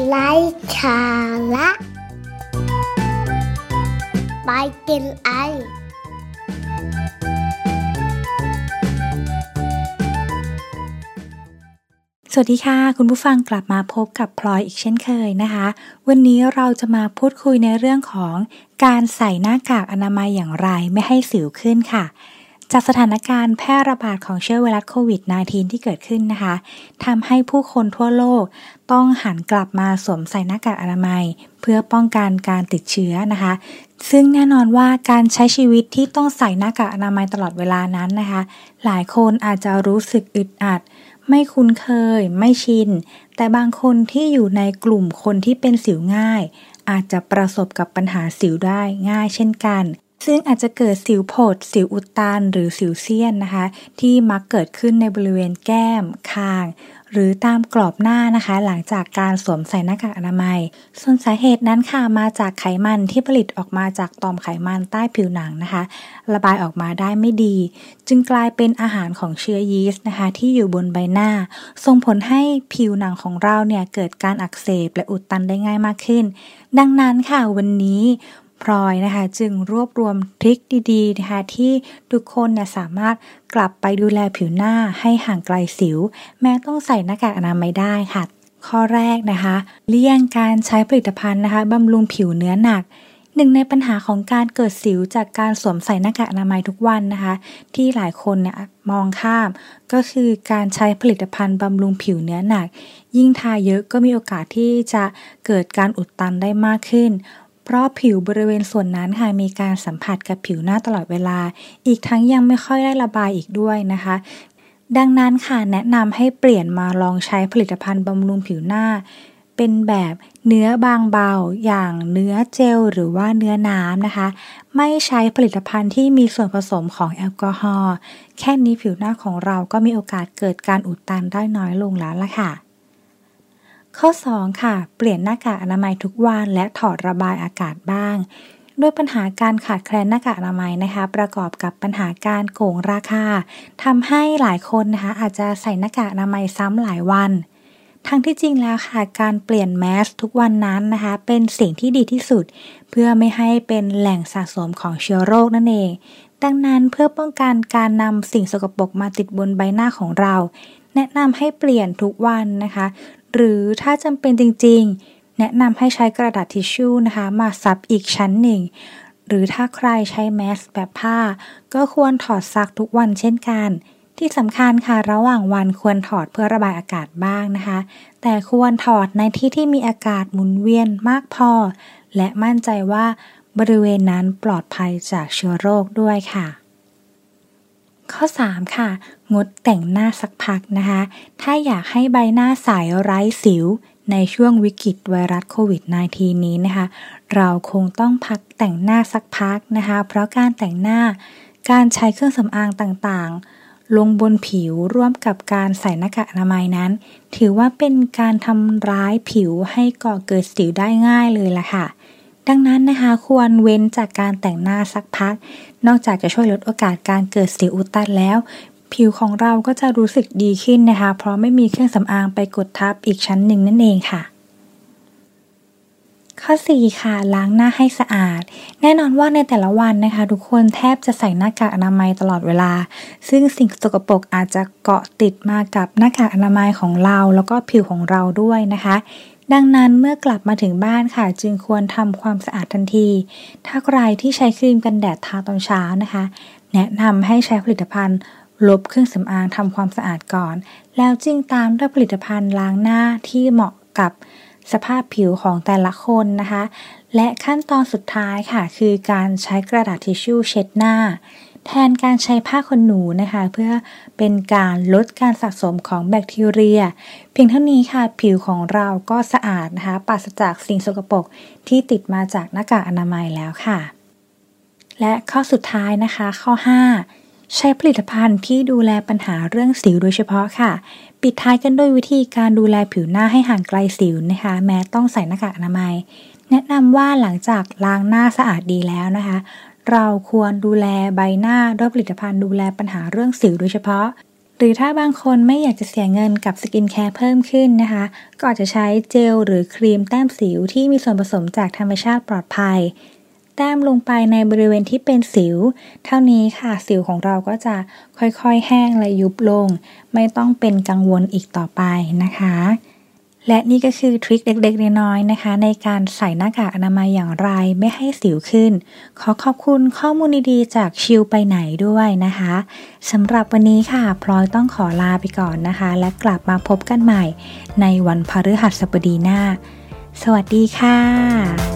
ไร้สาระไปกินไอ สวัสดีค่ะ คุณผู้ฟังกลับมาพบกับพลอยอีกเช่นเคยนะคะ วันนี้เราจะมาพูดคุยในเรื่องของการใส่หน้ากากอนามัยอย่างไรไม่ให้สิวขึ้นค่ะ จากสถานการณ์แพร่ระบาดของเชื้อไวรัสโควิด -19 ที่เกิดขึ้นนะคะทำให้ผู้คนทั่วโลกต้องหันกลับมาสวมใส่หน้ากากอนามัย เพื่อป้องกันการติดเชื้อนะคะ ซึ่งแน่นอนว่าการใช้ชีวิตที่ต้องใส่หน้ากากอนามัยตลอดเวลานั้นนะคะ หลายคนอาจจะรู้สึกอึดอัด ไม่คุ้นเคย ไม่ชิน แต่บางคนที่อยู่ในกลุ่มคนที่เป็นสิวง่าย อาจจะประสบกับปัญหาสิวได้ง่ายเช่นกัน ซึ่งอาจจะเกิดสิวโผดสิวอุดตัน หรือสิวเซียนนะคะ ที่มักเกิดขึ้นในบริเวณแก้ม คาง หรือตามกรอบหน้านะคะ หลังจากการสวมใส่หน้ากากอนามัย ส่วนสาเหตุนั้นค่ะมาจากไขมันที่ผลิตออกมาจากต่อมไขมันใต้ผิวหนังนะคะ ระบายออกมาได้ไม่ดี จึงกลายเป็นอาหารของเชื้อยีสต์นะคะ ที่อยู่บนใบหน้า ส่งผลให้ผิวหนังของเราเนี่ยเกิดการอักเสบและอุดตันได้ง่ายมากขึ้น ดังนั้นค่ะวันนี้ พลอยนะคะ จึงรวบรวมทริคดีๆนะคะที่ทุกคนเนี่ยสามารถกลับไปดูแลผิวหน้าให้ห่างไกลสิว แม้ต้องใส่หน้ากากอนามัยได้ค่ะ ข้อแรกนะคะ เลี่ยงการใช้ผลิตภัณฑ์นะคะบำรุงผิวเนื้อหนักหนึ่งในปัญหาของการเกิดสิวจากการสวมใส่หน้ากากอนามัยทุกวันนะคะ ที่หลายคนเนี่ยมองข้าม ก็คือการใช้ผลิตภัณฑ์บำรุงผิวเนื้อหนัก ยิ่งทาเยอะก็มีโอกาสที่จะเกิดการอุดตันได้มากขึ้น ราะผิวบริเวณส่วนนั้นค่ะมีการสัมผัสกับผิวหน้าตลอดเวลา อีกทั้งยังไม่ค่อยได้ระบายอีกด้วยนะคะ ดังนั้นค่ะแนะนำให้เปลี่ยนมาลองใช้ผลิตภัณฑ์บำรุงผิวหน้า เป็นแบบเนื้อบางเบา อย่างเนื้อเจลหรือว่าเนื้อน้ำนะคะ ไม่ใช้ผลิตภัณฑ์ที่มีส่วนผสมของแอลกอฮอล์แค่นี้ผิวหน้าของเราก็มีโอกาสเกิดการอุดตันได้น้อยลงแล้วล่ะค่ะ ข้อ 2 ค่ะ เปลี่ยนหน้ากากอนามัยทุกวันและถอดระบายอากาศบ้างด้วยปัญหาการขาดแคลนหน้ากากอนามัยนะคะ ประกอบกับปัญหาการโกงราคาทำให้หลายคนนะคะอาจจะใส่หน้ากากอนามัยซ้ำหลายวัน ทั้งที่จริงแล้วค่ะการเปลี่ยนแมสทุกวันนั้นนะคะ เป็นสิ่งที่ดีที่สุด เพื่อไม่ให้เป็นแหล่งสะสมของเชื้อโรคนั่นเอง ดังนั้นเพื่อป้องกันการนำสิ่งสกปรกมาติดบนใบหน้าของเรา แนะนำให้เปลี่ยนทุกวันนะคะ หรือถ้าจำเป็นจริงๆ แนะนำให้ใช้กระดาษทิชชู่นะคะ มาซับอีกชั้นหนึ่ง หรือถ้าใครใช้แมสแบบผ้า ก็ควรถอดซักทุกวันเช่นกัน ที่สำคัญค่ะระหว่างวันควรถอดเพื่อระบายอากาศบ้างนะคะ แต่ควรถอดในที่ที่มีอากาศหมุนเวียนมากพอ และมั่นใจว่าบริเวณนั้นปลอดภัยจากเชื้อโรคด้วยค่ะ ข้อ 3 ค่ะ งดแต่งหน้าสักพักนะคะ ถ้าอยากให้ใบหน้าใสไร้สิวในช่วงวิกฤตไวรัสโควิด -19 นี้นะคะ เราคงต้องพักแต่งหน้าสักพักนะคะ เพราะการแต่งหน้า การใช้เครื่องสำอางต่างๆ ลงบนผิวร่วมกับการใส่หน้ากากอนามัยนั้น ถือว่าเป็นการทำร้ายผิวให้ก่อเกิดสิวได้ง่ายเลยล่ะค่ะ ดังนั้นนะคะควรเว้นจากการแต่งหน้าสักพัก นอกจากจะช่วยลดโอกาสการเกิดสิวอุดตันแล้ว ผิวของเราก็จะรู้สึกดีขึ้นนะคะ เพราะไม่มีเครื่องสำอางไปกดทับอีกชั้นหนึ่งนั่นเองค่ะข้อ4ค่ะล้างหน้าให้สะอาด แน่นอนว่าในแต่ละวันนะคะ ทุกคนแทบจะใส่หน้ากากอนามัยตลอดเวลา ซึ่งสิ่งสกปรกอาจจะเกาะติดมากับหน้ากากอนามัยของเรา แล้วก็ผิวของเราด้วยนะคะ ดังนั้นเมื่อกลับมาถึงบ้านค่ะ จึงควรทำความสะอาดทันที ถ้าใครที่ใช้ครีมกันแดดทาตอนเช้านะคะ แนะนำให้ใช้ผลิตภัณฑ์ลบเครื่องสำอางทำความสะอาดก่อน แล้วจึงตามด้วยผลิตภัณฑ์ล้างหน้าที่เหมาะกับสภาพผิวของแต่ละคนนะคะ และขั้นตอนสุดท้ายค่ะ คือการใช้กระดาษทิชชู่เช็ดหน้า แทนการใช้ผ้าขนหนูนะคะ เพื่อเป็นการลดการสะสมของแบคทีเรีย เพียงเท่านี้ค่ะผิวของเราก็สะอาดนะคะปราศจากสิ่งสกปรกที่ติดมาจากหน้ากากอนามัยแล้วค่ะ และข้อสุดท้ายนะคะข้อ 5ใช้ผลิตภัณฑ์ที่ดูแลปัญหาเรื่องสิวโดยเฉพาะค่ะ ปิดท้ายกันด้วยวิธีการดูแลผิวหน้าให้ห่างไกลสิวนะคะ แม้ต้องใส่หน้ากากอนามัย แนะนำว่าหลังจากล้างหน้าสะอาดดีแล้วนะคะ เราควรดูแลใบหน้าด้วยผลิตภัณฑ์ดูแลปัญหาเรื่องสิวโดยเฉพาะ หรือถ้าบางคนไม่อยากจะเสียเงินกับสกินแคร์เพิ่มขึ้นนะคะ ก็อาจจะใช้เจลหรือครีมแต้มสิวที่มีส่วนผสมจากธรรมชาติปลอดภัย แต้มลงไปในบริเวณที่เป็นสิว เท่านี้ค่ะสิวของเราก็จะค่อยๆ แห้งและยุบลง ไม่ต้องเป็นกังวลอีกต่อไปนะคะ และนี่ก็คือทริคเล็กๆน้อยๆนะคะ ในการใส่หน้ากากอนามัยอย่างไรไม่ให้สิวขึ้น ขอขอบคุณข้อมูลดีๆจากชิลไปไหนด้วยนะคะสำหรับวันนี้ค่ะพลอยต้องขอลาไปก่อนนะคะ และกลับมาพบกันใหม่ในวันพฤหัสบดีหน้า สวัสดีค่ะ